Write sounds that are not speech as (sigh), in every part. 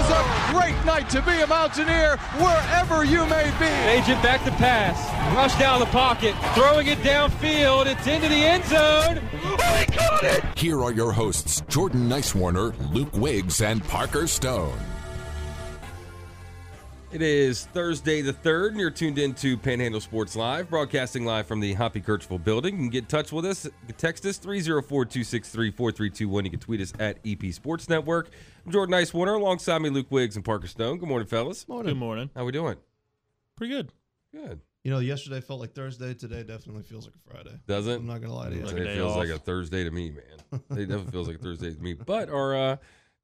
Is a great night to be a Mountaineer wherever you may be. Agent back to pass. Rush down the pocket. Throwing it downfield. It's into the end zone. Oh, he caught it! Here are your hosts, Jordan Nicewarner, Luke Wiggs, and Parker Stone. It is Thursday the 3rd, and you're tuned in to Panhandle Sports Live, broadcasting live from the Hoppy Kercheval building. You can get in touch with us. You can text us 304 263 4321. You can tweet us at EP Sports Network. I'm Jordan Nicewarner, alongside me, Luke Wiggs and Parker Stone. Good morning, fellas. Good morning. How are we doing? Pretty good. Good. You know, yesterday felt like Thursday. Today definitely feels like a Friday. Does it? I'm not gonna lie to you. Like it feels off. like a Thursday to me, man. it definitely feels like a Thursday to me. But our uh,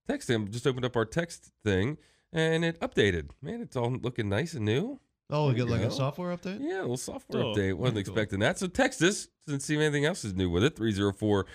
text thing, just opened up our text thing, and it updated. Man, it's all looking nice and new. oh, we get you like a go. software update. Yeah, a little software Oh, update. Wasn't cool. expecting that. So text us and see if anything else is new with it. 304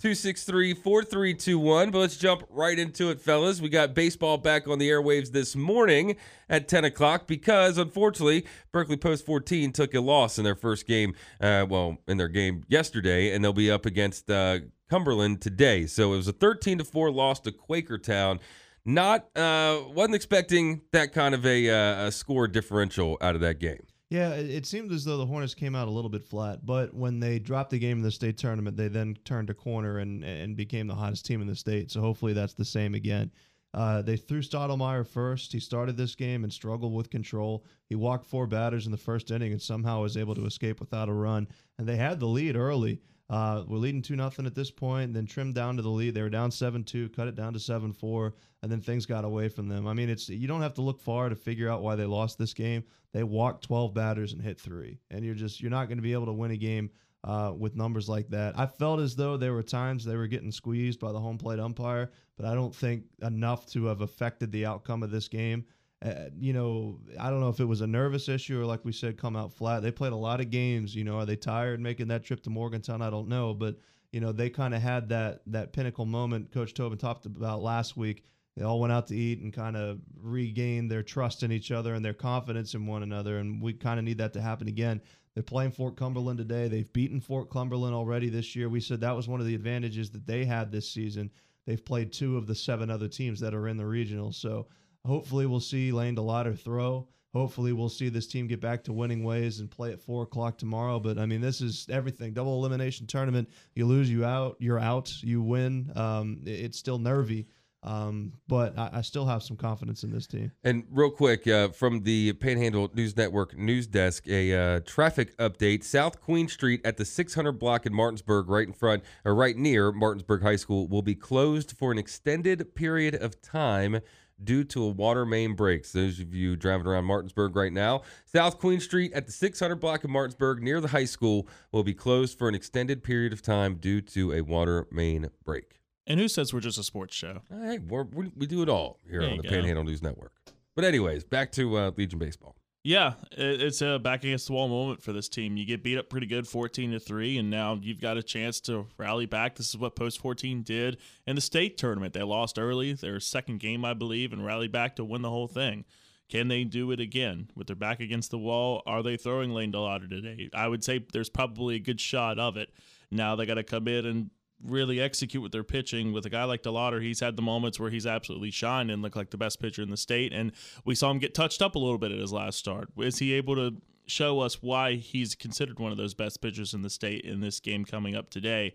263 4321. But let's jump right into it, fellas. We got baseball back on the airwaves this morning at 10 o'clock because, unfortunately, Berkeley Post 14 took a loss in their first game, uh, well, in their game yesterday, and they'll be up against uh, Cumberland today. So it was a 13 to 4 loss to Quakertown. Not, uh, wasn't expecting that kind of a, uh, a score differential out of that game. Yeah, it, seemed as though the Hornets came out a little bit flat, but when they dropped the game in the state tournament, they then turned a corner and and became the hottest team in the state. So hopefully that's the same again. Uh, they threw Stottlemyre first. He started this game and struggled with control. He walked four batters in the first inning and somehow was able to escape without a run. And they had the lead early. Uh, we're leading two nothing at this point, then trimmed down to the lead. They were down seven two, cut it down to seven four, and then things got away from them. I mean, it's you don't have to look far to figure out why they lost this game. They walked twelve batters and hit three, and you're just you're not going to be able to win a game uh, with numbers like that. I felt as though there were times they were getting squeezed by the home plate umpire, but I don't think enough to have affected the outcome of this game. Uh, you know, I don't know if it was a nervous issue or like we said, come out flat. They played a lot of games. You know, are they tired making that trip to Morgantown? I don't know, but you know they kind of had that that pinnacle moment Coach Tobin talked about last week. They all went out to eat and kind of regained their trust in each other and their confidence in one another, and we kind of need that to happen again. They're playing Fort Cumberland today. They've beaten Fort Cumberland already this year. We said that was one of the advantages that they had this season. They've played two of the seven other teams that are in the regional. So hopefully we'll see Lane DeLauder throw. Hopefully we'll see this team get back to winning ways and play at four o'clock tomorrow. But I mean, this is everything. Double elimination tournament. You lose, you out. You're out. You win. Um, it's still nervy. Um, but I, I still have some confidence in this team. And real quick, uh, from the Panhandle News Network news desk, a uh, traffic update: South Queen Street at the 600 block in Martinsburg, right in front or right near Martinsburg High School, will be closed for an extended period of time due to a water main break. So those of you driving around Martinsburg right now, South Queen Street at the 600 block of Martinsburg near the high school will be closed for an extended period of time due to a water main break. And who says we're just a sports show? Hey, we're, we we do it all here There on the go. Panhandle News Network. But anyways, back to uh, Legion baseball. Yeah, it's a back against the wall moment for this team. You get beat up pretty good, fourteen to three, and now you've got a chance to rally back. This is what Post fourteen did in the state tournament. They lost early, their second game, I believe, and rallied back to win the whole thing. Can they do it again with their back against the wall? Are they throwing Lane Delauder today? I would say there's probably a good shot of it. Now they got to come in and really execute with their pitching. With a guy like Delauder, he's had the moments where he's absolutely shined and looked like the best pitcher in the state. And we saw him get touched up a little bit at his last start. Is he able to show us why he's considered one of those best pitchers in the state in this game coming up today?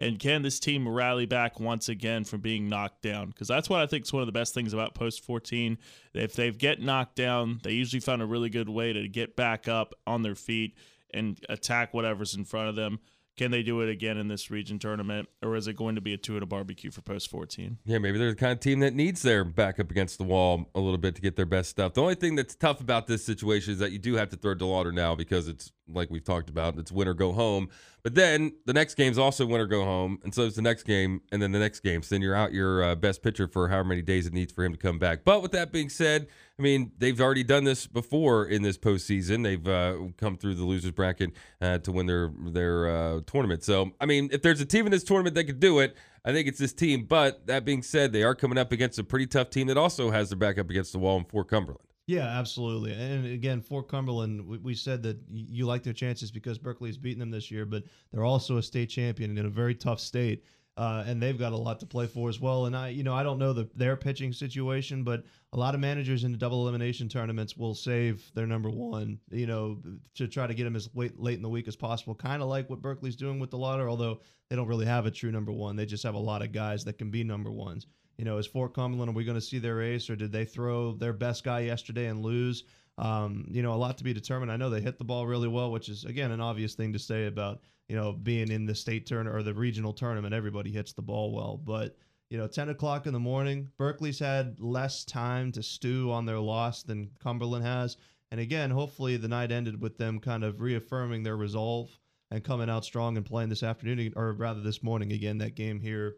And can this team rally back once again from being knocked down? Because that's what I think is one of the best things about post 14. If they get knocked down, they usually find a really good way to get back up on their feet and attack whatever's in front of them. Can they do it again in this region tournament, or is it going to be a two at a barbecue for post 14? Yeah, maybe they're the kind of team that needs their back up against the wall a little bit to get their best stuff. The only thing that's tough about this situation is that you do have to throw DeLauder now because it's like we've talked about, it's win or go home. But then the next game's also win or go home, and so it's the next game, and then the next game. So then you're out your uh, best pitcher for however many days it needs for him to come back. But with that being said, I mean they've already done this before in this postseason. They've uh, come through the losers bracket uh, to win their their uh, tournament. So I mean, if there's a team in this tournament that could do it, I think it's this team. But that being said, they are coming up against a pretty tough team that also has their back up against the wall in Fort Cumberland. Yeah, absolutely. And again, Fort Cumberland, we, we said that you like their chances because Berkeley's beaten them this year, but they're also a state champion in a very tough state. Uh, and they've got a lot to play for as well. And I, you know, I don't know the, their pitching situation, but a lot of managers in the double elimination tournaments will save their number one, you know, to try to get them as late late in the week as possible. Kind of like what Berkeley's doing with DeLauder, although they don't really have a true number one. They just have a lot of guys that can be number ones. You know, is Fort Cumberland, are we going to see their ace or did they throw their best guy yesterday and lose? Um, you know, a lot to be determined. I know they hit the ball really well, which is, again, an obvious thing to say about, you know, being in the state tournament or the regional tournament. Everybody hits the ball well. But, you know, 10 o'clock in the morning, Berkeley's had less time to stew on their loss than Cumberland has. And again, hopefully the night ended with them kind of reaffirming their resolve and coming out strong and playing this afternoon, or rather this morning again, that game here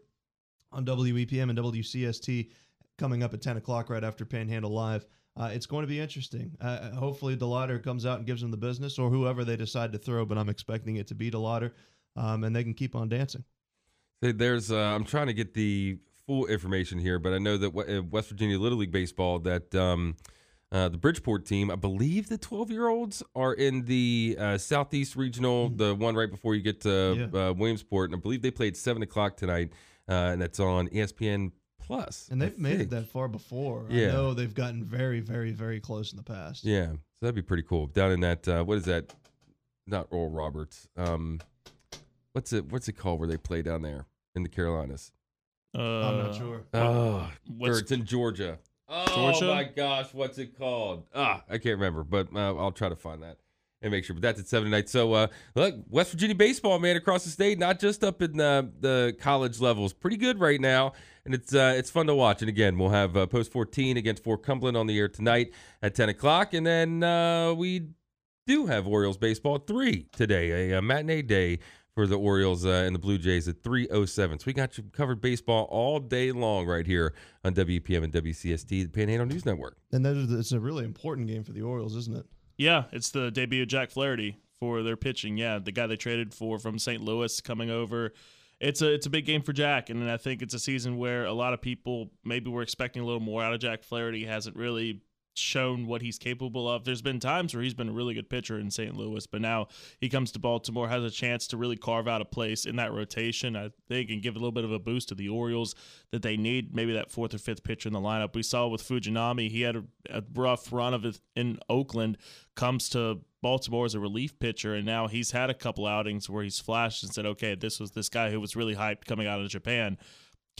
on WEPM and WCST coming up at 10 o'clock right after Panhandle Live. Uh, it's going to be interesting. Uh, hopefully, DeLauder comes out and gives them the business, or whoever they decide to throw. But I'm expecting it to be DeLauder, um, and they can keep on dancing. There's, uh, I'm trying to get the full information here, but I know that uh, West Virginia Little League baseball that um, uh, the Bridgeport team, I believe the 12 year olds are in the uh, Southeast Regional, mm-hmm. the one right before you get to yeah. Williamsport, and I believe they played seven o'clock tonight uh, and that's on ESPN Plus. And they've made it that far before. Yeah. I know they've gotten very, very, very close in the past. Yeah, so that'd be pretty cool. Down in that, uh, what is that? Not Oral Roberts. Um, what's it? What's it called where they play down there in the Carolinas? Uh, I'm not sure. Oh, or it's in Georgia. Oh Georgia? my gosh, what's it called? Ah, I can't remember, but uh, I'll try to find that and make sure. But that's at seven tonight. So uh, look, West Virginia baseball, man, across the state, not just up in the, the college levels, pretty good right now, and it's uh, it's fun to watch. And again, we'll have uh, post fourteen against Fort Cumberland on the air tonight at ten o'clock, and then uh, we do have Orioles baseball three today, a, a matinee day for the Orioles uh, and the Blue Jays at 307. So we got you covered baseball all day long right here on WPM and WCST, the Panhandle News Network. And that is it's a really important game for the Orioles, isn't it? Yeah, it's the debut of Jack Flaherty for their pitching. Yeah, the guy they traded for from St. Louis coming over. It's a it's a big game for Jack, and I think it's a season where a lot of people maybe were expecting a little more out of Jack Flaherty. Hasn't really shown what he's capable of. There's been times where he's been a really good pitcher in St. Louis, but now he comes to Baltimore, has a chance to really carve out a place in that rotation. I think and give a little bit of a boost to the Orioles that they need. Maybe that fourth or fifth pitcher in the lineup. We saw with Fujinami, he had a, a rough run of it in Oakland, comes to Baltimore as a relief pitcher, and now he's had a couple outings where he's flashed and said, "Okay, this was this guy who was really hyped coming out of Japan."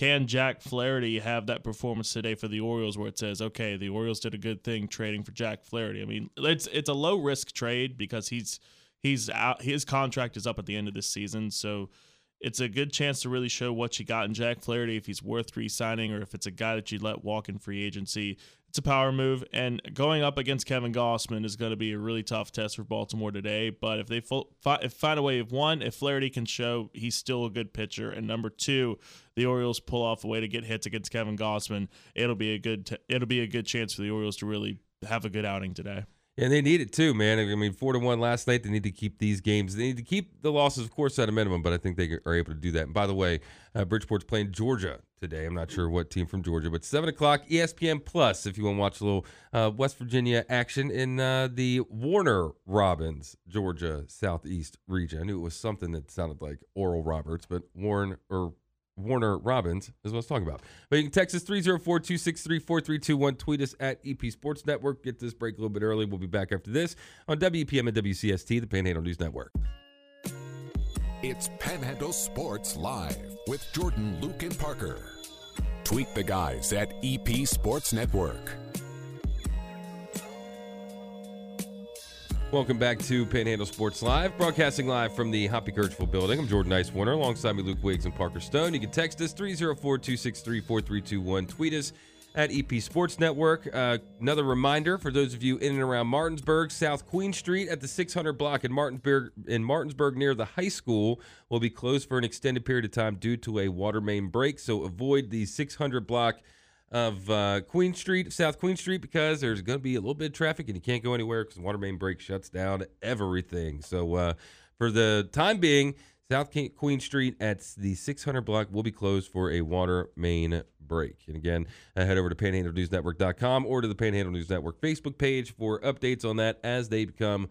Can Jack Flaherty have that performance today for the Orioles where it says, okay, the Orioles did a good thing trading for Jack Flaherty? I mean, it's it's a low risk trade because he's he's out his contract is up at the end of this season, so it's a good chance to really show what you got in Jack Flaherty if he's worth re-signing or if it's a guy that you let walk in free agency it's a power move, and going up against Kevin Gausman is going to be a really tough test for Baltimore today. But if they if find a way of one, if Flaherty can show he's still a good pitcher, and number two, the Orioles pull off a way to get hits against Kevin Gausman, it'll be a good t- it'll be a good chance for the Orioles to really have a good outing today. And they need it too, man. I mean, four to one last night. They need to keep these games. They need to keep the losses, of course, at a minimum. But I think they are able to do that. And by the way, uh, Bridgeport's playing Georgia today. I'm not sure what team from Georgia, but seven o'clock ESPN Plus. If you want to watch a little uh, West Virginia action in uh, the Warner Robins, Georgia Southeast region. I knew it was something that sounded like Oral Roberts, but Warren or Warner Robins is what I was talking about. But you can text us 304 263 4321. Tweet us at EP Sports Network. Get this break a little bit early. We'll be back after this on WPM and WCST, the Panhandle News Network. It's Panhandle Sports Live with Jordan, Luke, and Parker. Tweet the guys at EP Sports Network. Welcome back to Panhandle Sports Live, broadcasting live from the Hoppy Kercheval building. I'm Jordan Nicewarner, alongside me Luke Wiggs and Parker Stone. You can text us 304 263 4321, tweet us at EP Sports Network. Uh, another reminder for those of you in and around Martinsburg, South Queen Street at the 600 block in Martinsburg, in Martinsburg near the high school will be closed for an extended period of time due to a water main break. So avoid the 600 block of uh, Queen Street, South Queen Street, because there's going to be a little bit of traffic and you can't go anywhere because water main break shuts down everything. So uh, for the time being, South Queen Street at the 600 block will be closed for a water main break. And again, uh, head over to panhandlenewsnetwork.com or to the Panhandle News Network Facebook page for updates on that as they become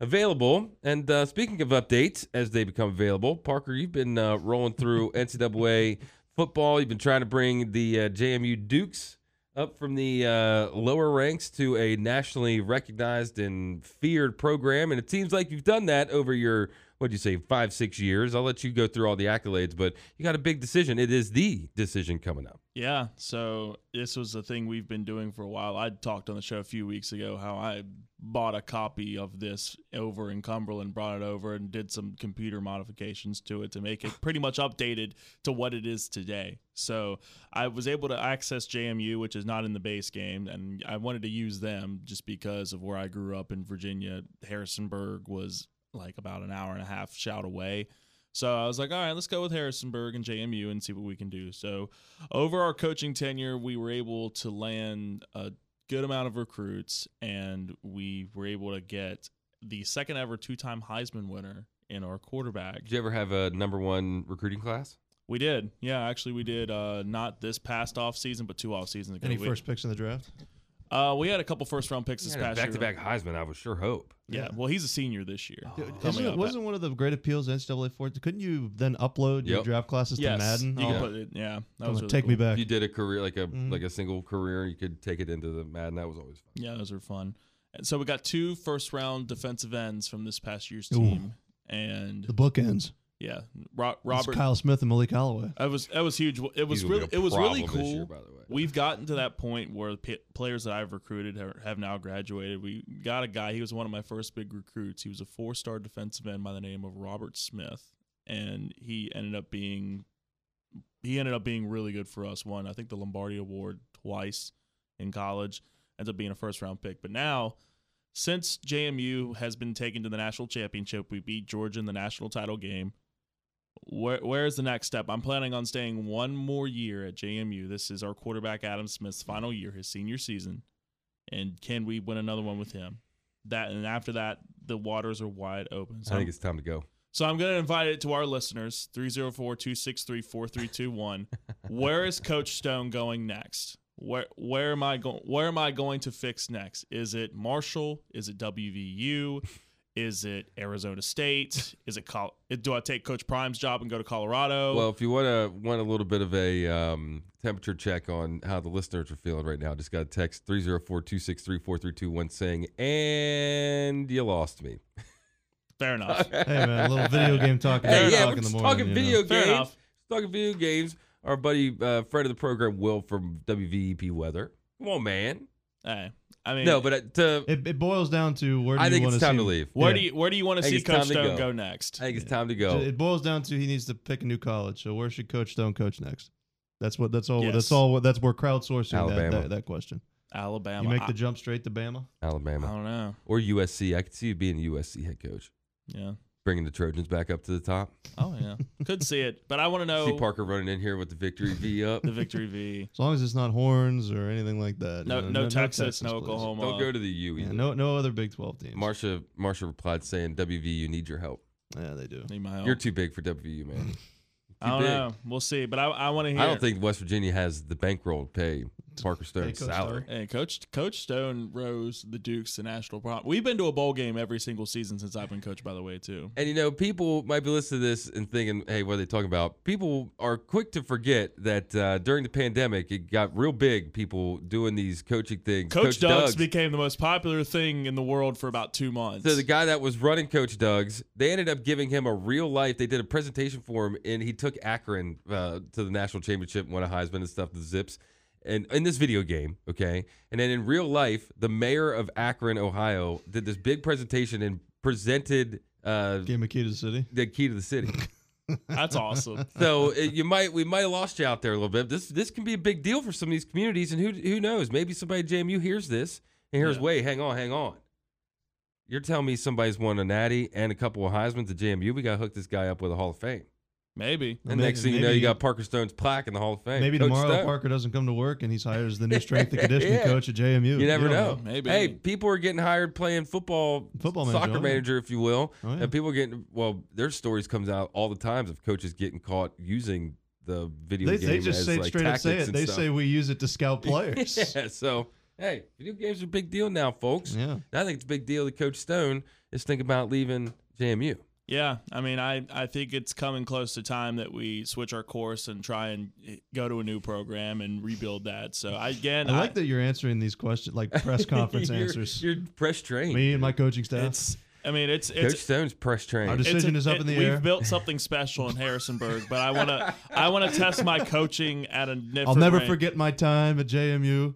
available. And uh, speaking of updates as they become available, Parker, you've been uh, rolling through NCAA football. You've been trying to bring the uh, JMU Dukes up from the uh, lower ranks to a nationally recognized and feared program, and it seems like you've done that over your what'd you say five six years. I'll let you go through all the accolades, but you got a big decision. It is the decision coming up. Yeah, so this was a thing we've been doing for a while. I talked on the show a few weeks ago how I bought a copy of this over in Cumberland, brought it over, and did some computer modifications to it to make it pretty much updated to what it is today. So I was able to access JMU, which is not in the base game, and I wanted to use them just because of where I grew up in Virginia. Harrisonburg was like about an hour and a half shout away. So I was like, all right, let's go with Harrisonburg and JMU and see what we can do. So over our coaching tenure, we were able to land a good amount of recruits and we were able to get the second ever two time Heisman winner in our quarterback. Did you ever have a number one recruiting class? We did. Yeah, actually we did uh, not this past off season, but two off seasons ago. Any we, first picks in the draft? Uh, we had a couple first round picks this past year. Back to year. back Heisman, I would sure hope. Yeah, well, he's a senior this year. Dude, Isn't it, wasn't one of the great appeals of NCAA for Couldn't you then upload your Yep. draft classes yes, to Madden? You Oh, put it. Yeah, that was really take me cool. back. If you did a career like a Mhm. like a single career, you could take it into the Madden. That was always fun. Yeah, those are fun. And so we got two first round defensive ends from this past year's Ooh. team, and The bookends. Yeah, Ro- It's Robert. Kyle Smith and Malik Holloway. That was that was huge. It was He's really it was really cool. year, by the way. We've gotten to that point where p- players that I've recruited have, have now graduated. We got a guy. He was one of my first big recruits. He was a four star defensive end by the name of Robert Smith, and he ended up being he ended up being really good for us. Won I think the Lombardi Award twice in college. Ends up being a first round pick. But now, since JMU has been taken to the national championship, we beat Georgia in the national title game. Where where's the next step? I'm planning on staying one more year at JMU. This is our quarterback Adam Smith's final year, his senior season. And can we win another one with him? That and after that, the waters are wide open. So I I'm, think it's time to go. so I'm going to invite it to our listeners 304-263-4321. (laughs) Where is Coach Stone going next? Where where am I going where am I going to fix next? Is it Marshall? Is it WVU? Is it Arizona State? (laughs) Is it Col- do I take Coach Prime's job and go to Colorado? Well, if you want to want a little bit of a um, temperature check on how the listeners are feeling right now, just got a text 304-263-4321 saying, "And you lost me." (laughs) Fair enough. Hey man, a little (laughs) video game talking. Hey, yeah, in we're the just morning, talking you know. video Fair games. enough. Talking video games. Our buddy, uh, friend of the program, Will from WVEP Weather. Come on, man. Hey, I mean, No, but uh, to, It, it boils down to where do I you think want it's time see to leave. where yeah. do you where do you want to see Coach Stone go. go, next? I think it's time to go. It boils down to he needs to pick a new college. So where should Coach Stone coach next? That's what. That's all. Yes. That's all. That's we're crowdsourcing that, Alabama. that that question. Alabama. You make I, the jump straight to Bama. Alabama. I don't know. or USC. I could see you being a USC head coach, Yeah. Bringing the Trojans back up to the top. Oh yeah. Could see it, but I want to (laughs) know See Parker running in here with the victory V up. the victory V. As long as it's not horns or anything like that. No, you no, know, Texas, no please. Oklahoma. Don't go to the U Yeah, no, no other Big Twelve teams. Marsha, Marsha replied saying, "WVU need your help. yeah, they do. Need my help. You're too big for WVU, man. (laughs) I don't big. know. We'll see, but I, I want to hear. I don't think West Virginia has the bankroll to pay Parker Stone's Coach salary. Hey, Coach Coach Stone rose the Dukes to national prom. We've been to a bowl game every single season since I've been coach. By the way, too. And you know, people might be listening to this and thinking, "Hey, what are they talking about?" People are quick to forget that uh, during the pandemic, it got real big. People doing these coaching things. Coach, Doug's Doug's. became the most popular thing in the world for about two months. So the guy that was running Coach Doug's, they ended up giving him a real life. They did a presentation for him, and he took Akron uh, to the national championship, won a Heisman and stuff, the Zips. And in this video game, okay, and then in real life, the mayor of Akron, Ohio, did this big presentation and presented uh, Game of Key to the City. the key to the city. (laughs) That's awesome. so it, you might we might have lost you out there a little bit. This this can be a big deal for some of these communities, and who who knows? Maybe somebody at JMU hears this and hears, Yeah. "Wait, hang on, hang on." You're telling me somebody's won a Natty and a couple of Heisman's at JMU? We got to hook this guy up with a Hall of Fame. Maybe. And May- next thing you know, you got Parker Stone's plaque in the Hall of Fame. Maybe Coach tomorrow Stone. Parker doesn't come to work and he's hired as the new (laughs) strength and conditioning Yeah. coach at JMU. You never don't know. Maybe. Hey, people are getting hired playing football, Football soccer manager, yeah. manager, if you will. Oh, yeah. And people are getting well. Their stories comes out all the times of coaches getting caught using the video They, game. they just as, say like, straight up say it. They stuff. say we use it to scout (laughs) players. yeah. So hey, video games are a big deal now, folks. yeah. And I think it's a big deal that Coach Stone is thinking about leaving JMU. Yeah, I mean, I, I think it's coming close to time that we switch our course and try and eh, go to a new program and rebuild that. So I, again, I like that you're answering these questions like (laughs) press conference You're- answers. You're press trained. Me and my coaching staff. It's, I mean, it's Coach it's. Stone's press trained. Our decision a- is up it- in the air. we've built something special in Harrisonburg, but I want to I want to test my coaching at a different I'll never rank. forget my time at JMU.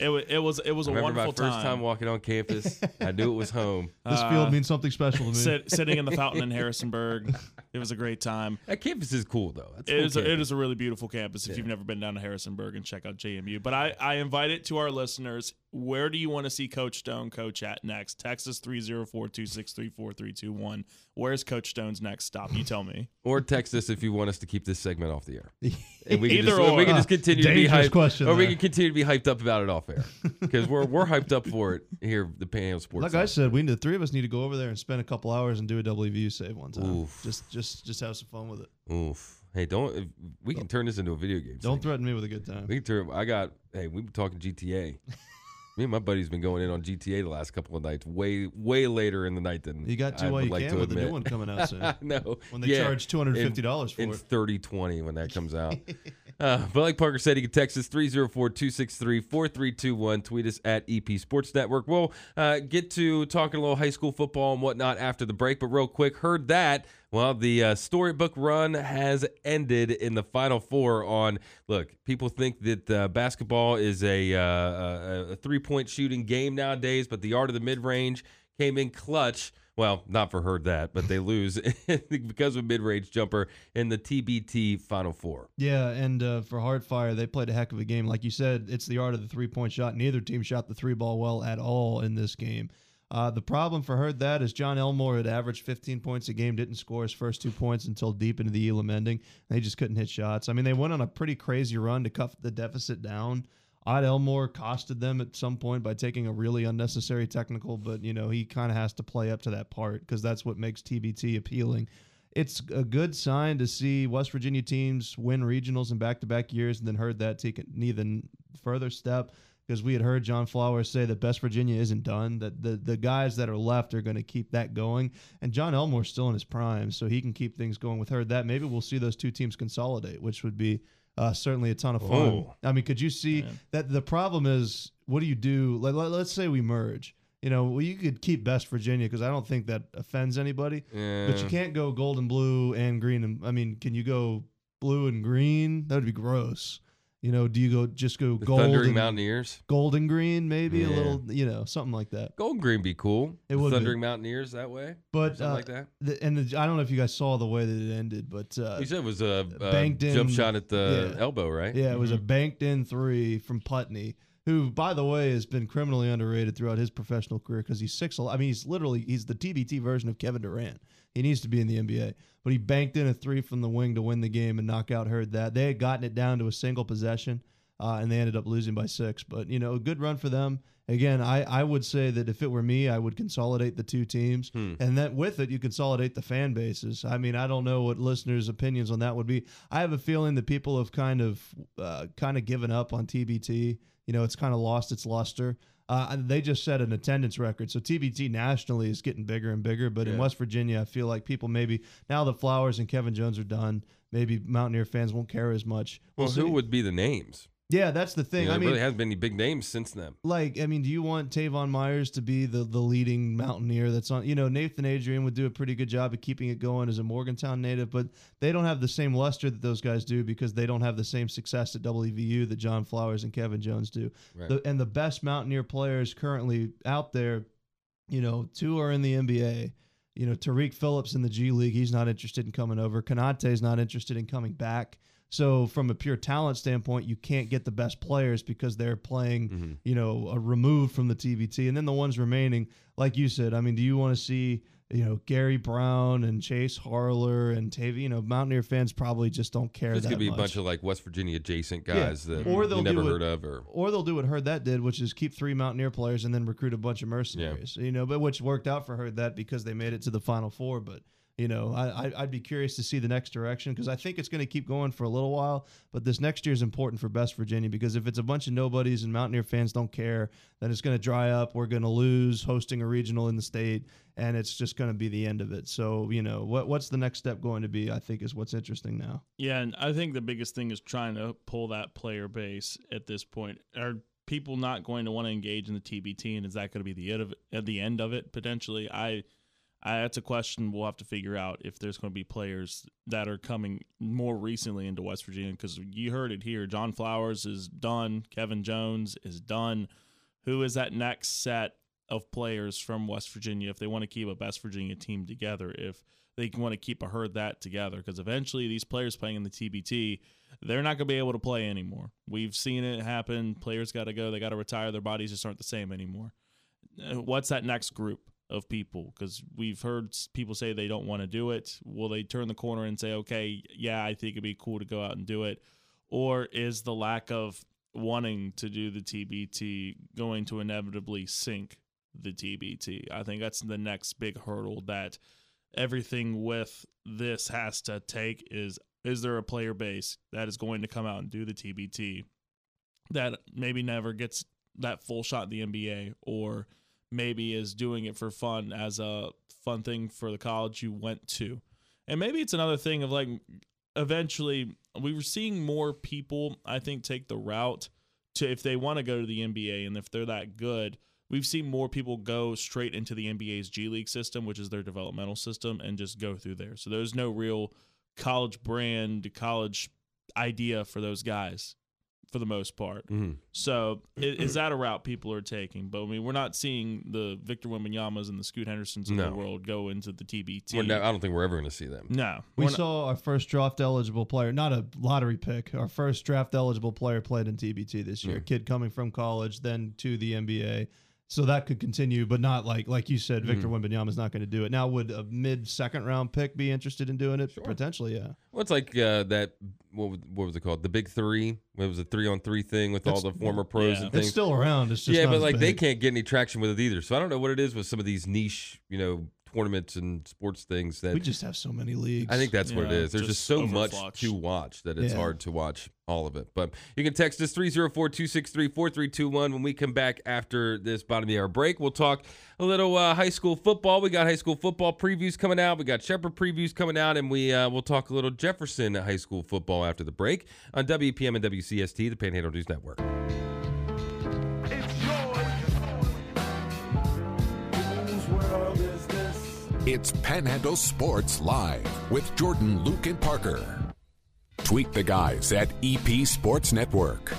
It was it was it was I a remember wonderful my first time. walking on campus. I knew it was home. (laughs) This Uh, field means something special to me. Sit, sitting in the fountain in (laughs) Harrisonburg, it was a great time. That campus is cool though. That's a It cool is, a, it campus. is a really beautiful campus if you've never been down to Harrisonburg and check out JMU. But I, I invite it to our listeners. Where do you want to see Coach Stone coach at next? Texas 304 263 4321. Where's Coach Stone's next stop? You tell me. (laughs) Or text us if you want us to keep this segment off the air. (laughs) And we can Either just, or. we can just continue to be Dangerous hyped, question or we there. can continue to be hyped up about it off air because we're we're hyped up for it here. The Panhandle Sports. Like Zone. I said, we the three of us need to go over there and spend a couple hours and do a WVU save one time. Oof. Just just just have some fun with it. Oof. Hey, don't. If we can turn this into a video game. Don't segment. threaten me with a good time. We can turn. I got. Hey, we've been talking GTA. (laughs) Me and my buddy's been going in on GTA the last couple of nights, way way later in the night than You got I to while you like can with the new one coming out soon. (laughs) no, When they yeah, charge two hundred fifty dollars for in it. 3020 when that comes out. (laughs) uh, but like Parker said, you can text us 304 263 4321. Tweet us at EP Sports Network. We'll uh, get to talking a little high school football and whatnot after the break. But real quick, heard that. Well, the uh, storybook run has ended in the Final Four. On look, people think that uh, basketball is a, uh, a, three point shooting game nowadays, but the art of the mid range came in clutch. Well, not for Herd That, but they lose (laughs) because of mid range jumper in the TBT Final Four. Yeah, and uh, for Heartfire, they played a heck of a game. Like you said, it's the art of the three point shot. Neither team shot the three ball well at all in this game. Uh, the problem for Herd that is Jon Elmore had averaged 15 points a game, didn't score his first two points until deep into the Elam ending. They just couldn't hit shots. I mean, they went on a pretty crazy run to cut the deficit down. Odd Elmore costed them at some point by taking a really unnecessary technical, but you know he kind of has to play up to that part because that's what makes TBT appealing it's a good sign to see West Virginia teams win regionals in back-to-back years, and then Herd That take an even further step because we had heard John Flowers say that Best Virginia isn't done. That the the guys that are left are going to keep that going, and Jon Elmore's still in his prime, so he can keep things going. With Herd That, maybe we'll see those two teams consolidate, which would be uh, certainly a ton of fun. Oh. I mean, could you see that the problem is what do you do? Like, let, let's say we merge. You know, well, you could keep Best Virginia because I don't think that offends anybody. Yeah. But you can't go gold and blue and green. And I mean, can you go blue and green? That would be gross. You know, do you go just go The gold Thundering and, Mountaineers. gold and green? Maybe a little, you know, something like that. Golden Green be cool. It would be. Thundering Mountaineers that way. But Something uh, like that. the, and the, I don't know if you guys saw the way that it ended, but uh, You said it was a, a banked in- jump shot at the yeah. elbow, right? Yeah, it was a banked in three from Putney, who, by the way, has been criminally underrated throughout his professional career because he's six. I mean, he's literally he's the TBT version of Kevin Durant. He needs to be in the NBA, but he banked in a three from the wing to win the game and knock out. Herd That they had gotten it down to a single possession, uh, and they ended up losing by six. But you know, a good run for them. Again, I, I would say that if it were me, I would consolidate the two teams, and that with it, you consolidate the fan bases. I mean, I don't know what listeners' opinions on that would be. I have a feeling that people have kind of uh, kind of given up on TBT. You know, it's kind of lost its luster. Uh, they just set an attendance record, so TBT nationally is getting bigger and bigger. But in West Virginia, I feel like people maybe now the Flowers and Kevin Jones are done, maybe Mountaineer fans won't care as much. Well, see. who would be the names? Yeah, that's the thing. You know, I mean, really hasn't been any big names since then. like, I mean, do you want Teyvon Myers to be the the leading mountaineer that's on? You know, Nathan Adrian would do a pretty good job of keeping it going as a Morgantown native, but they don't have the same luster that those guys do because they don't have the same success at WVU that John Flowers and Kevin Jones do. Right. The, and the best mountaineer players currently out there, you know, two are in the NBA. You know, Tarik Phillips in the G League, he's not interested in coming over. Konate's not interested in coming back. So, from a pure talent standpoint, you can't get the best players because they're playing, Mm-hmm. you know, removed from the TBT. And then the ones remaining, like you said, I mean, do you want to see, you know, Gary Browne and Chase Harler and Tavy? You know, Mountaineer fans probably just don't care There's gonna be much. a bunch of like West Virginia adjacent guys that Or they'll you never it- heard of, or or they'll do what Herd That did, which is keep three Mountaineer players and then recruit a bunch of mercenaries. You know, but which worked out for Herd That because they made it to the Final Four. But you know, I, I'd be curious to see the next direction because I think it's going to keep going for a little while. But this next year is important for Best Virginia because if it's a bunch of nobodies and Mountaineer fans don't care, then it's going to dry up. We're going to lose hosting a regional in the state, and it's just going to be the end of it. So you know, what what's the next step going to be? I think is what's interesting now. Yeah, and I think the biggest thing is trying to pull that player base at this point. Are people not going to want to engage in the TBT, and is that going to be the end of it, at the end of it potentially? I, I that's a question we'll have to figure out if there's going to be players that are coming more recently into West Virginia because you heard it here. John Flowers is done. Kevin Jones is done. Who is that next set of players from West Virginia if they want to keep a West Virginia team together? If they want to keep a herd that together because eventually these players playing in the TBT, they're not going to be able to play anymore. We've seen it happen. Players got to go. They got to retire. Their bodies just aren't the same anymore. Uh, What's that next group of people? Because we've heard people say they don't want to do it. Will they turn the corner and say, okay, yeah, I think it'd be cool to go out and do it? Or is the lack of wanting to do the TBT going to inevitably sink the TBT? I think that's the next big hurdle that everything with this has to take is is there a player base that is going to come out and do the TBT that maybe never gets that full shot in the NBA or maybe is doing it for fun as a fun thing for the college you went to. And maybe it's another thing of like eventually we were seeing more people I think take the route to if they want to go to the NBA and if they're that good, we've seen more people go straight into the NBA's G League system, which is their developmental system, and just go through there. So there's no real college brand, college idea for those guys for the most part. Mhm. So i- is that a route people are taking? But I mean, we're not seeing the Victor Wembanyama's and the Scoot Hendersons of No. the world go into the TBT. we're no, I don't think we're ever going to see them. no, We we're not- saw our first draft eligible player, not a lottery pick. Our first draft eligible player played in TBT this year. Yeah. Kid coming from college, then to the NBA. So that could continue, but not like like you said. Victor Mm-hmm. Wembanyama is not going to do it. Now, would a mid second round pick be interested in doing it? Potentially, yeah. Well, it's like uh, that. What was, what was it called? The Big Three. It was a three on three thing with all the former pros yeah. and things. It's still around. It's just yeah, but like they can't get any traction with it either. So I don't know what it is with some of these niche, you know, tournaments and sports things that We just have so many leagues. I think that's what it is. There's just, just so much to watch that it's Yeah. hard to watch all of it. But you can text us 304 263 4321 when we come back after this bottom of the hour break. We'll talk a little uh, high school football. We got high school football previews coming out. We got Shepherd previews coming out. And we, uh, we'll talk a little Jefferson high school football after the break on WPM and WCST, the Panhandle News Network. It's Panhandle Sports Live with Jordan, Luke, and Parker. Tweet the guys at EP Sports Network.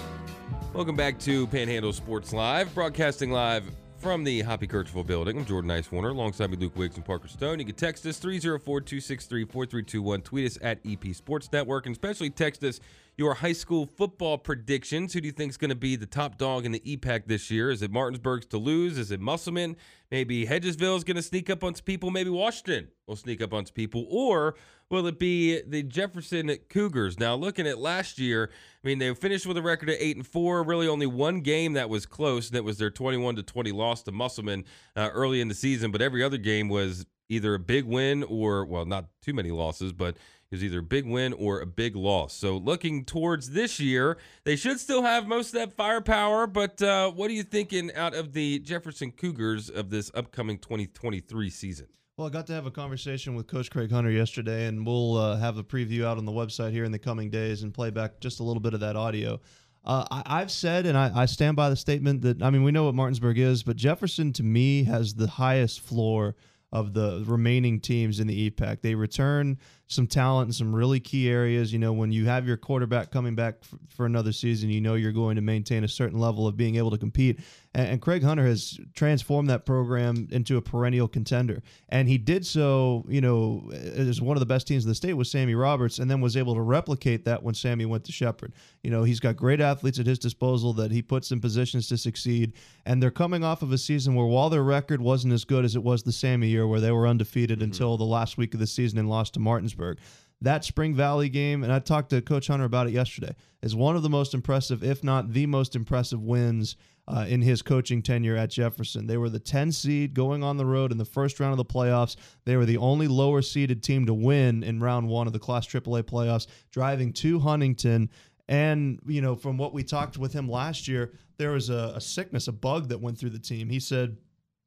Welcome back to Panhandle Sports Live, broadcasting live from the Hoppy Kercheval building. I'm Jordan Nicewarner, alongside me Luke Wiggs and Parker Stone. You can text us 304-263-4321, tweet us at EP Sports Network, and especially text us your high school football predictions. Who do you think is going to be the top dog in the EPAC this year? Is it Martinsburg's to lose? Is it Musselman? Maybe Hedgesville is going to sneak up on some people. Maybe Washington will sneak up on some people. Or will it be the Jefferson Cougars? Now, looking at last year, I mean, they finished with a record of eight and four. Really, only one game that was close. That was their twenty-one to twenty loss to Musselman uh, early in the season. But every other game was either a big win or, well, not too many losses, but was either a big win or a big loss. So looking towards this year, they should still have most of that firepower. But uh, what are you thinking out of the Jefferson Cougars of this upcoming 2023 season? Well, I got to have a conversation with Coach Craig Hunter yesterday, and we'll uh, have a preview out on the website here in the coming days and play back just a little bit of that audio. Uh, I, I've said, and I, I stand by the statement that I mean we know what Martinsburg is, but Jefferson to me has the highest floor of the remaining teams in the EPAC. They return some talent in some really key areas. You know, when you have your quarterback coming back f- for another season, you know you're going to maintain a certain level of being able to compete. And, and, Craig Hunter has transformed that program into a perennial contender. And he did so, you know, as one of the best teams in the state with Sammy Roberts, and then was able to replicate that when Sammy went to Shepherd. You know, he's got great athletes at his disposal that he puts in positions to succeed. And they're coming off of a season where while their record wasn't as good as it was the Sammy year, where they were undefeated mm-hmm. until the last week of the season and lost to Martinsburg that Spring Valley game, and I talked to Coach Hunter about it yesterday, is one of the most impressive, if not the most impressive wins uh, in his coaching tenure at Jefferson. They were the 10 seed going on the road in the first round of the playoffs. They were the only lower seeded team to win in round one of the Class AAA playoffs, driving to Huntington. And, you know, from what we talked with him last year, there was a, a sickness, a bug that went through the team. He said,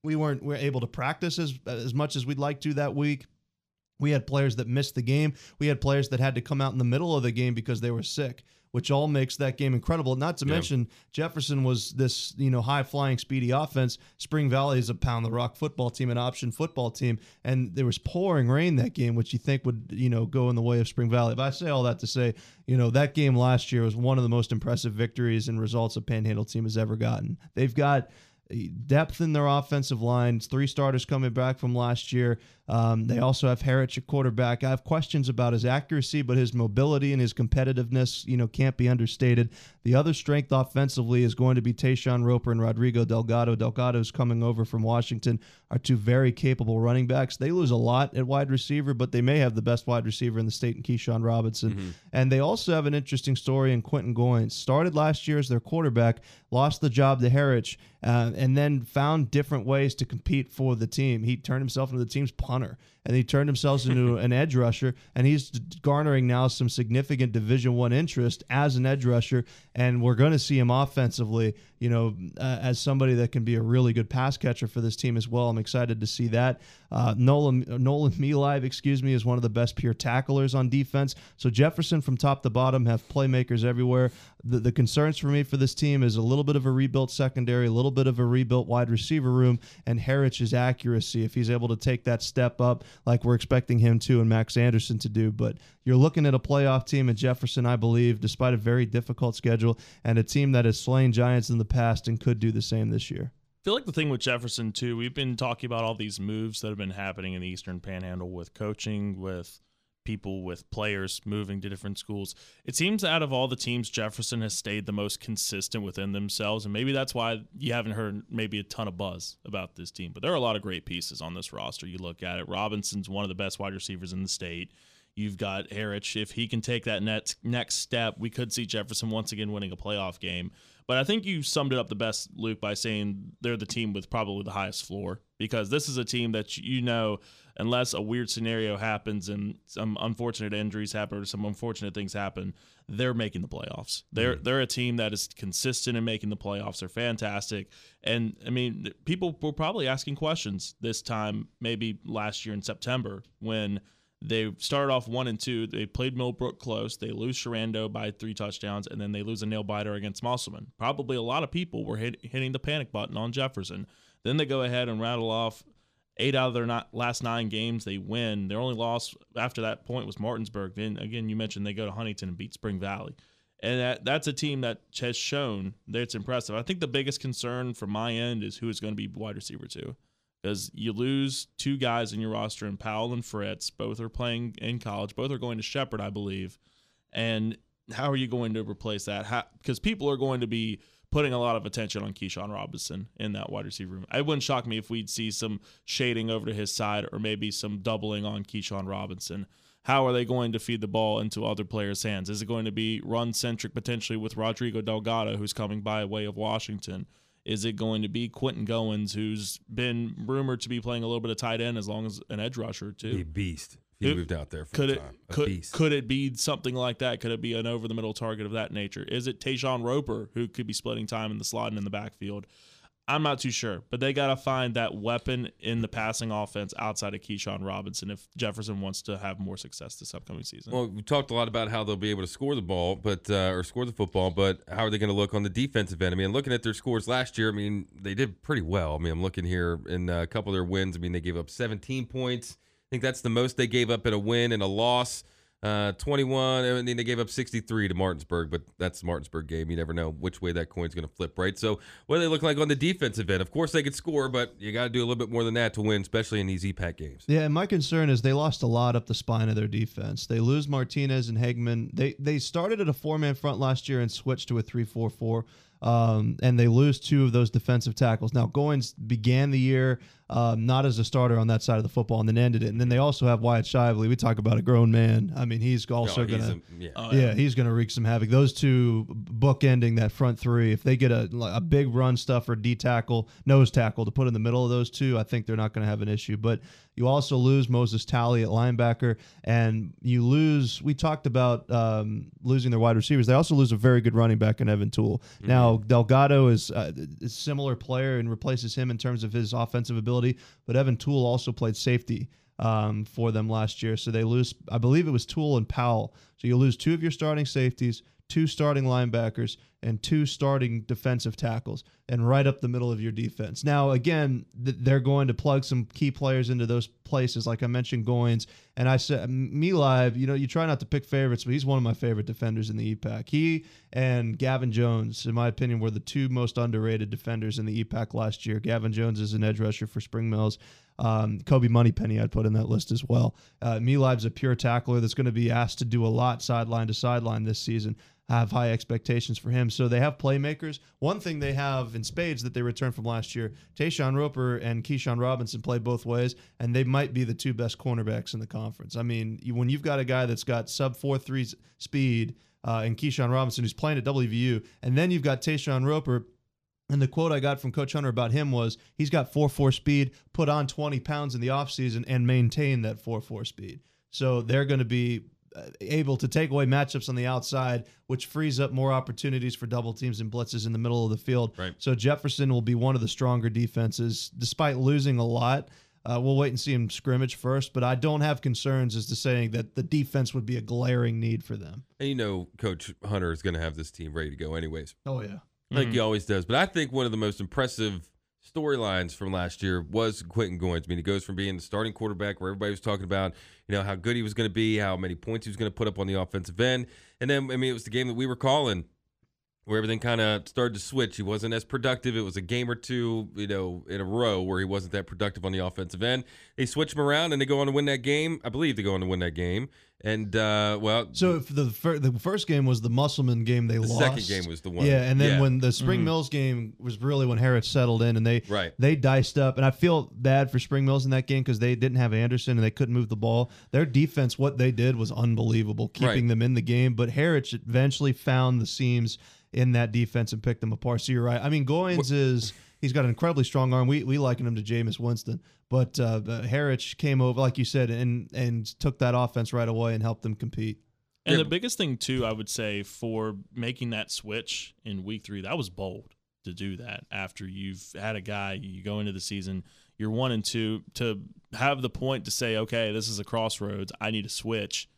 we weren't we were able to practice as as much as we'd like to that week. We had players that missed the game. We had players that had to come out in the middle of the game because they were sick, which all makes that game incredible. Not to yeah. mention Jefferson was this, you know, high flying, speedy offense. Spring Valley is a pound the rock football team, an option football team, and there was pouring rain that game, which you think would, you know, go in the way of Spring Valley. But I say all that to say, you know, that game last year was one of the most impressive victories and results a Panhandle team has ever gotten. They've got eh, depth in their offensive lines. Three starters coming back from last year. Um, they also have Harrich at quarterback. I have questions about his accuracy, but his mobility and his competitiveness, you know, can't be understated. The other strength offensively is going to be Tayshawn Roper and Rodrigo Delgado. Delgado's coming over from Washington are two very capable running backs. They lose a lot at wide receiver, but they may have the best wide receiver in the state in Keyshawn Robinson. Mm-hmm. And they also have an interesting story in Quentin Goins. Started last year as their quarterback, lost the job to Harrich, uh, and then found different ways to compete for the team. He turned himself into the team's punter and he turned himself into (laughs) an edge rusher and he's garnering now some significant division one interest as an edge rusher. And we're going to see him offensively you know uh, as somebody that can be a really good pass catcher for this team as well. I'm excited to see that uh, nolan nolan Melive, excuse me is one of the best pure tacklers on defense so jefferson from top to bottom have playmakers everywhere the, the concerns for me for this team is a little bit of a rebuilt secondary a little bit of a rebuilt wide receiver room and Harrich's accuracy if he's able to take that step up like we're expecting him to and Max Anderson to do. But you're looking at a playoff team at Jefferson, I believe, despite a very difficult schedule, and a team that has slain Giants in the past and could do the same this year. I feel like the thing with Jefferson too, we've been talking about all these moves that have been happening in the Eastern Panhandle with coaching, with people with players moving to different schools. It seems out of all the teams, Jefferson has stayed the most consistent within themselves, and maybe that's why you haven't heard maybe a ton of buzz about this team. But there are a lot of great pieces on this roster. You look at it, Robinson's one of the best wide receivers in the state. You've got Harrich. If he can take that next next step, we could see Jefferson once again winning a playoff game. But I think you summed it up the best, Luke, by saying they're the team with probably the highest floor because this is a team that you know unless a weird scenario happens and some unfortunate injuries happen or some unfortunate things happen, they're making the playoffs. They're mm. they're a team that is consistent in making the playoffs. They're fantastic. And I mean, people were probably asking questions this time, maybe last year in September when they started off one and two. They played Millbrook close. They lose Sherando by three touchdowns, and then they lose a nail biter against Musselman. Probably a lot of people were hit, hitting the panic button on Jefferson. Then they go ahead and rattle off eight out of their not, last nine games they win. Their only loss after that point was Martinsburg. Then again, you mentioned they go to Huntington and beat Spring Valley, and that that's a team that has shown that it's impressive. I think the biggest concern from my end is who is going to be wide receiver two, because you lose two guys in your roster in Powell and Fritz. Both are playing in college. Both are going to Shepherd, I believe, and how are you going to replace that? Because people are going to be putting a lot of attention on Keyshawn Robinson in that wide receiver room. It wouldn't shock me if we'd see some shading over to his side or maybe some doubling on Keyshawn Robinson. How are they going to feed the ball into other players' hands? Is it going to be run centric potentially with Rodrigo Delgado, who's coming by way of Washington? Is it going to be Quentin Goins, who's been rumored to be playing a little bit of tight end as long as an edge rusher too? A beast. He it, moved out there. could it could, could it be something like that? Could it be an over the middle target of that nature? Is it Tayshawn Roper who could be splitting time in the slot and in the backfield? I'm not too sure, but they got to find that weapon in the passing offense outside of Keyshawn Robinson if Jefferson wants to have more success this upcoming season. Well, we talked a lot about how they'll be able to score the ball, but uh, or score the football, but how are they going to look on the defensive end? I mean, looking at their scores last year, I mean, they did pretty well. I mean, I'm looking here in a couple of their wins. I mean, they gave up 17 points. I think that's the most they gave up in a win and a loss. Uh, 21, and then they gave up 63 to Martinsburg, but that's Martinsburg game. You never know which way that coin's going to flip, right? So, what do they look like on the defensive end? Of course, they could score, but you got to do a little bit more than that to win, especially in these EPAC games. Yeah, and my concern is they lost a lot up the spine of their defense. They lose Martinez and Hegman. They they started at a four man front last year and switched to a three four four. Um, and they lose two of those defensive tackles. Now Goins began the year um, not as a starter on that side of the football and then ended it. And then they also have Wyatt Shively. We talk about a grown man. I mean, he's also No, he's gonna a- yeah. Oh, yeah, he's going to wreak some havoc. Those two bookending that front three, if they get a a big run stuff or D tackle, nose tackle to put in the middle of those two, I think they're not going to have an issue. But you also lose Moses Talley at linebacker, and you lose. We talked about um, losing their wide receivers. They also lose a very good running back in Evan Toole. Now Delgado is uh, a similar player and replaces him in terms of his offensive ability, but Evan Toole also played safety um, for them last year. So they lose, I believe it was Toole and Powell. So you lose two of your starting safeties, two starting linebackers, and two starting defensive tackles, and right up the middle of your defense. Now, again, th- they're going to plug some key players into those places, like I mentioned, Goins. And I said, me live, you know, you try not to pick favorites, but he's one of my favorite defenders in the EPAC. He and Gavin Jones, in my opinion, were the two most underrated defenders in the EPAC last year. Gavin Jones is an edge rusher for Spring Mills. Um, Kobe Moneypenny, I'd put in that list as well. Uh, a pure tackler that's going to be asked to do a lot sideline to sideline this season. I have high expectations for him. So they have playmakers. One thing they have in spades that they returned from last year, Tayshawn Roper and Keyshawn Robinson play both ways, and they might be the two best cornerbacks in the conference. I mean, when you've got a guy that's got sub four three speed uh, and Keyshawn Robinson who's playing at WVU, and then you've got Tayshawn Roper and the quote I got from Coach Hunter about him was he's got 4 4 speed, put on 20 pounds in the offseason, and maintain that 4 4 speed. So they're going to be uh, able to take away matchups on the outside, which frees up more opportunities for double teams and blitzes in the middle of the field. Right. So Jefferson will be one of the stronger defenses, despite losing a lot. Uh, we'll wait and see him scrimmage first, but I don't have concerns as to saying that the defense would be a glaring need for them. And you know, Coach Hunter is going to have this team ready to go, anyways. Oh, yeah. Like mm-hmm. he always does. But I think one of the most impressive storylines from last year was Quentin Goins. I mean, he goes from being the starting quarterback where everybody was talking about, you know, how good he was going to be, how many points he was going to put up on the offensive end. And then, I mean, it was the game that we were calling where everything kind of started to switch. He wasn't as productive. It was a game or two, you know, in a row where he wasn't that productive on the offensive end. They switch him around and they go on to win that game. I believe they go on to win that game. And, uh, well, So if the fir- the first game was the Musselman game, they the lost. second game was the one. Yeah, and then Yeah. when the Spring Mills game was really when Harris settled in, and they Right. they diced up. And I feel bad for Spring Mills in that game because they didn't have Anderson and they couldn't move the ball. Their defense, what they did was unbelievable, keeping Right. them in the game. But Harris eventually found the seams in that defense and picked them apart. So you're right. I mean, Goins is he's got an incredibly strong arm. We we liken him to Jameis Winston, but uh, Harris came over like you said and and took that offense right away and helped them compete. And Yeah. the biggest thing too, I would say, for making that switch in week three, that was bold to do that after you've had a guy, you go into the season, you're one and two, to have the point to say, okay, this is a crossroads, I need to switch.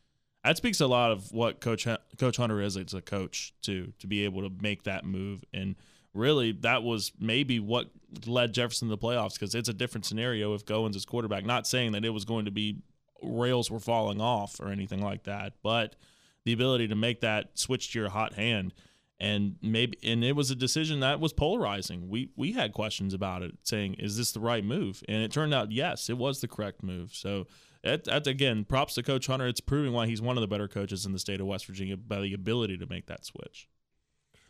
That speaks a lot of what Coach Coach Hunter is as a coach too, to be able to make that move. And really, that was maybe what led Jefferson to the playoffs because it's a different scenario if Goins is quarterback. Not saying that it was going to be rails were falling off or anything like that, but the ability to make that switch to your hot hand and maybe and it was a decision that was polarizing. We we had questions about it saying is this the right move? And it turned out yes, it was the correct move. So that, that again, props to Coach Hunter. It's proving why he's one of the better coaches in the state of West Virginia by the ability to make that switch.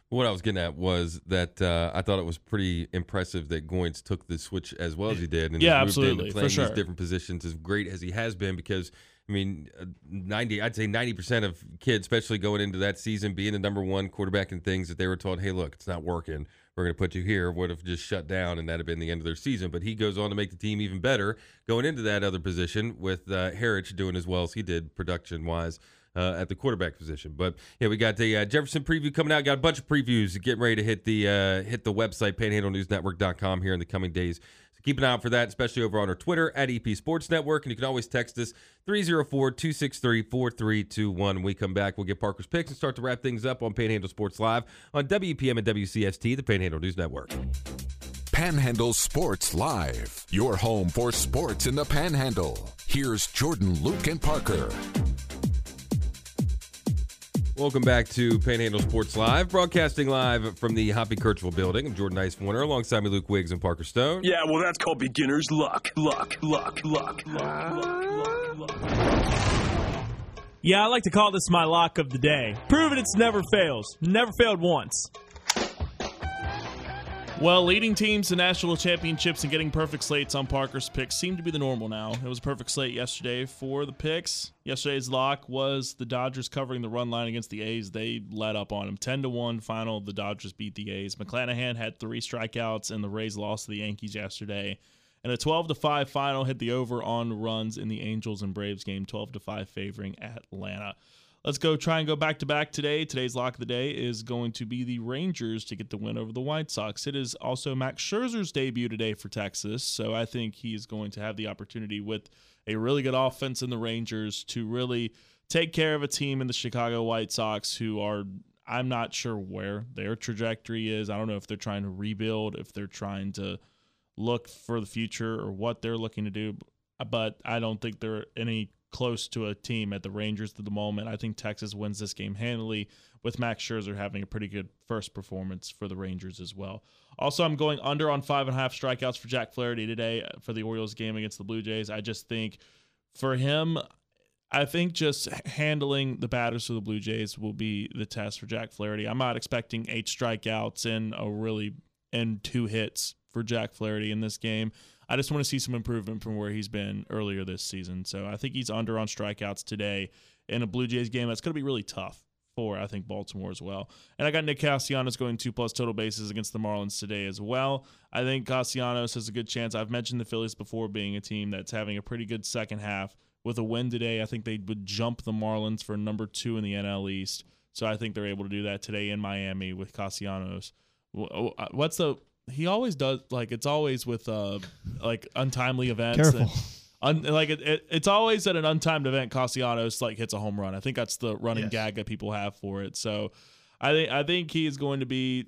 What I was getting at was that uh, I thought it was pretty impressive that Goins took the switch as well as he did, and Yeah, absolutely, playing sure. these different positions as great as he has been. Because I mean, uh, ninety, I'd say ninety percent of kids, especially going into that season, being the number one quarterback and things that they were told, "Hey, look, it's not working. We're going to put you here." Would have just shut down, and that'd have been the end of their season. But he goes on to make the team even better, going into that other position with uh, doing as well as he did production wise uh, at the quarterback position. But yeah, we got the uh, Jefferson preview coming out. Got a bunch of previews getting ready to hit the uh, hit the website panhandlenewsnetwork.com here in the coming days. Keep an eye out for that, especially over on our Twitter at EP Sports Network. And you can always text us 304 263 4321. When we come back, we'll get Parker's picks and start to wrap things up on Panhandle Sports Live on WEPM and WCST, the Panhandle News Network. Panhandle Sports Live, your home for sports in the Panhandle. Here's Jordan, Luke, and Parker. Welcome back to Panhandle Sports Live, broadcasting live from the Hoppy Kercheval building. I'm Jordan Nicewarner, alongside me Luke Wiggs and Parker Stone. Yeah, well, that's called beginner's luck. Luck, luck, luck, luck, luck, luck, luck. Yeah, I like to call this my lock of the day. Proven it's never fails. Never failed once. Well, leading teams to national championships and getting perfect slates on Parker's picks seem to be the normal now. It was a perfect slate yesterday for the picks. Yesterday's lock was the Dodgers covering the run line against the A's. They let up on them. 10 to 1 final. The Dodgers beat the A's. McClanahan had three strikeouts, and the Rays lost to the Yankees yesterday. And a 12 to 5 final hit the over on runs in the Angels and Braves game, 12 to 5 favoring Atlanta. Let's go try and go back to back today. Today's lock of the day is going to be the Rangers to get the win over the White Sox. It is also Max Scherzer's debut today for Texas, so I think he's going to have the opportunity with a really good offense in the Rangers to really take care of a team in the Chicago White Sox who are I'm not sure where their trajectory is. I don't know if they're trying to rebuild, if they're trying to look for the future or what they're looking to do, but I don't think they're any close to a team at the Rangers at the moment. I think Texas wins this game handily with Max Scherzer having a pretty good first performance for the Rangers as well. Also, I'm going under on five and a half strikeouts for Jack Flaherty today for the Orioles game against the Blue Jays. I just think for him, I think just handling the batters for the Blue Jays will be the test for Jack Flaherty. I'm not expecting eight strikeouts and a really and two hits for Jack Flaherty in this game. I just want to see some improvement from where he's been earlier this season. So I think he's under on strikeouts today in a Blue Jays game that's going to be really tough for I think Baltimore as well. And I got Nick Castellanos going two plus total bases against the Marlins today as well. I think Castellanos has a good chance. I've mentioned the Phillies before being a team that's having a pretty good second half. With a win today, I think they would jump the Marlins for number two in the NL East. So I think they're able to do that today in Miami with Castellanos. Uh, what's the he always does like it's always with uh like untimely events. Careful. And, un, like it, it, it's always at an untimed event. Castellanos like hits a home run. I think that's the running Yes. gag that people have for it. So I think I think he is going to be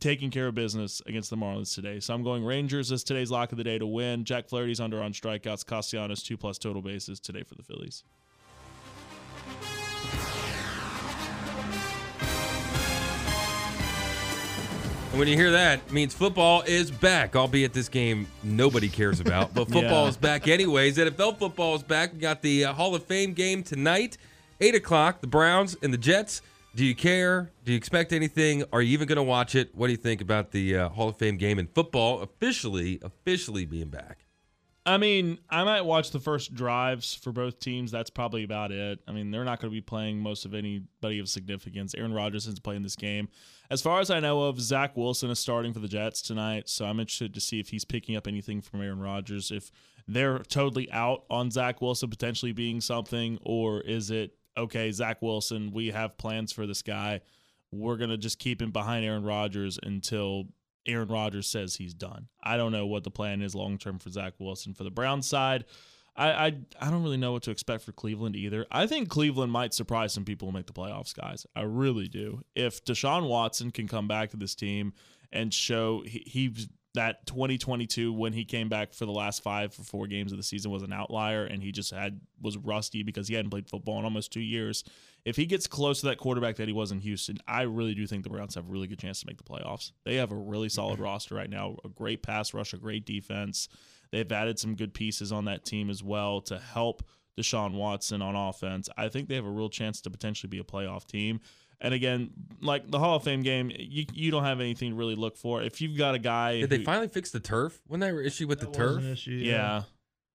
taking care of business against the Marlins today. So I'm going Rangers as today's lock of the day to win. Jack Flaherty's under on strikeouts. Castellanos two plus total bases today for the Phillies. And when you hear that, it means football is back, albeit this game nobody cares about. But (laughs) football Yeah. is back anyways. NFL football is back. We got the uh, Hall of Fame game tonight, 8 o'clock, the Browns and the Jets. Do you care? Do you expect anything? Are you even going to watch it? What do you think about the uh, Hall of Fame game and football officially, officially being back? I mean, I might watch the first drives for both teams. That's probably about it. I mean, they're not going to be playing most of anybody of significance. Aaron Rodgers isn't playing this game. As far as I know of, Zach Wilson is starting for the Jets tonight, so I'm interested to see if he's picking up anything from Aaron Rodgers. If they're totally out on Zach Wilson potentially being something, or is it okay, Zach Wilson, we have plans for this guy. We're going to just keep him behind Aaron Rodgers until Aaron Rodgers says he's done. I don't know what the plan is long term for Zach Wilson. For the Browns side, I, I I don't really know what to expect for Cleveland either. I think Cleveland might surprise some people and make the playoffs, guys. I really do. If Deshaun Watson can come back to this team and show he, he's that 2022 when he came back for the last five or four games of the season was an outlier and he just had was rusty because he hadn't played football in almost two years. If he gets close to that quarterback that he was in Houston, I really do think the Browns have a really good chance to make the playoffs. They have a really solid roster right now, a great pass rush, a great defense. They've added some good pieces on that team as well to help Deshaun Watson on offense. I think they have a real chance to potentially be a playoff team. And again, like the Hall of Fame game, you you don't have anything to really look for. If you've got a guy, Did they finally fix the turf? When they were issue with the was turf? an issue, yeah.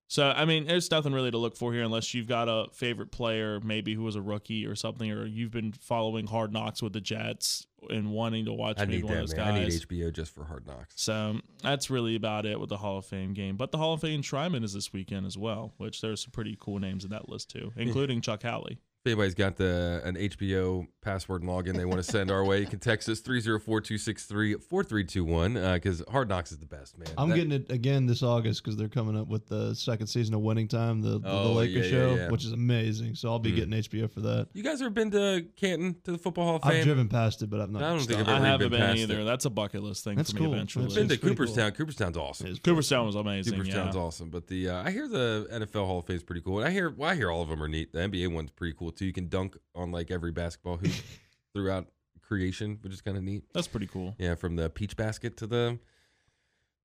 So I mean, there's nothing really to look for here unless you've got a favorite player, maybe who was a rookie or something, or you've been following Hard Knocks with the Jets and wanting to watch I maybe need one that, of those man. I need. HBO just for Hard Knocks. So that's really about it with the Hall of Fame game. But the Hall of Fame Enshrinement is this weekend as well, which there's some pretty cool names in that list too, (laughs) including Chuck Howley. If anybody's got the an HBO password and login they want to send our way, you can text us 304-263-4321 because Hard Knocks is the best, man. I'm That- getting it again this August because they're coming up with the second season of Winning Time, the, the, the Oh, Lakers yeah, yeah, show, yeah. which is amazing. So I'll be Mhm. getting HBO for that. You guys ever been to Canton to the Football Hall of Fame? I've driven past it, but I've not. I don't think I've ever I haven't been been past either. it. That's a bucket list thing That's for cool. me eventually. That's- been to It's pretty Cooperstown. Cooperstown's awesome. It's Cooperstown was amazing. Cooperstown's yeah. awesome, but the uh, I hear the NFL Hall of Fame is pretty cool, and I hear well, I hear all of them are neat. The NBA one's pretty cool too. You can dunk on like every basketball hoop (laughs) throughout creation, which is kind of neat. That's pretty cool. Yeah, from the peach basket to the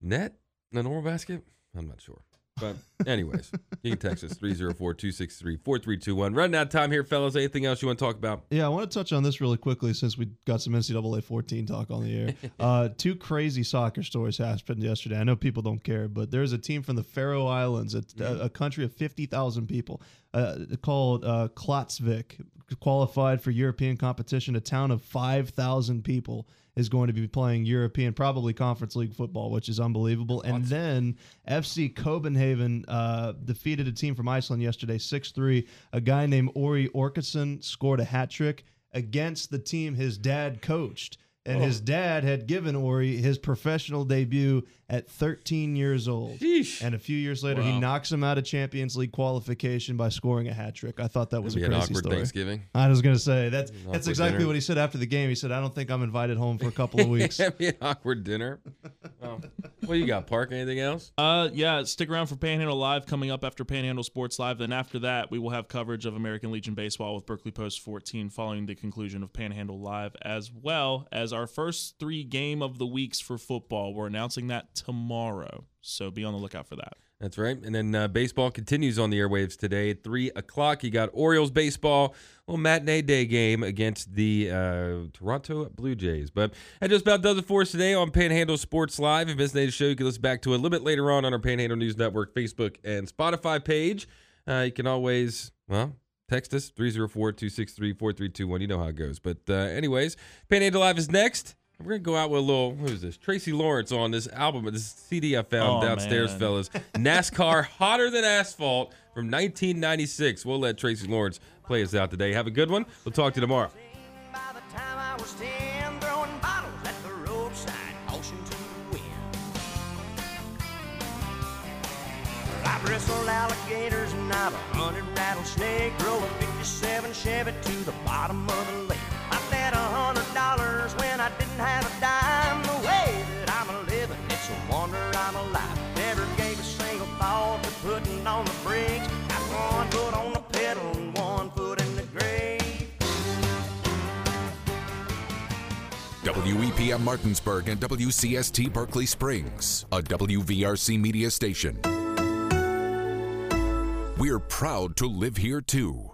net, the normal basket. I'm not sure. But anyways, you can text us 304-263-4321. Running out of time here, fellas. Anything else you want to talk about? Yeah, I want to touch on this really quickly since we got some NCAA 14 talk on the air. (laughs) uh, two crazy soccer stories happened yesterday. I know people don't care, but there's a team from the Faroe Islands, a, a, a country of 50,000 people, uh, called uh, qualified for European competition. A town of 5,000 people is going to be playing European, probably Conference League football, which is unbelievable. And then FC Copenhagen uh, defeated a team from Iceland yesterday, 6 3. A guy named Orri Óskarsson scored a hat trick against the team his dad coached. And his dad had given Orri his professional debut at 13 years old. Sheesh. And a few years later, he knocks him out of Champions League qualification by scoring a hat trick. I thought that was Be a an crazy awkward story. Thanksgiving. I was going to say that's that's exactly dinner. what he said after the game. He said, "I don't think I'm invited home for a couple of (laughs) weeks." Be an awkward dinner. (laughs) Oh. What you got, Park? Anything else? Uh, yeah, stick around for Panhandle Live coming up after Panhandle Sports Live. Then after that, we will have coverage of American Legion Baseball with Berkeley Post 14 following the conclusion of Panhandle Live, as well as our first three game of the weeks for football. We're announcing that tomorrow, so be on the lookout for that. That's right. And then uh, baseball continues on the airwaves today at 3 o'clock. You got Orioles baseball, a little matinee day game against the uh, Toronto Blue Jays. But that just about does it for us today on Panhandle Sports Live. If you missed today's show, you can listen back to it a little bit later on on our Panhandle News Network Facebook and Spotify page. Uh, you can always, well, text us 304 263 4321. You know how it goes. But, uh, anyways, Panhandle Live is next. We're gonna go out with a little. Who is this? Tracy Lawrence on this album, this CD I found Oh, downstairs, man. fellas. NASCAR (laughs) Hotter Than Asphalt from 1996. We'll let Tracy Lawrence play us out today. Have a good one. We'll talk to you tomorrow. Bristled alligators and I've a hunted rattlesnake. A 57 Chevy to the bottom of the lake. I bet a hundred dollars when I didn't have a dime. The way that I'm a living, it's a wonder I'm alive. Never gave a single thought to putting on the brakes. Got one foot on the pedal and one foot in the grave. WEPM Martinsburg and WCST Berkeley Springs, a WVRC media station. We're proud to live here too.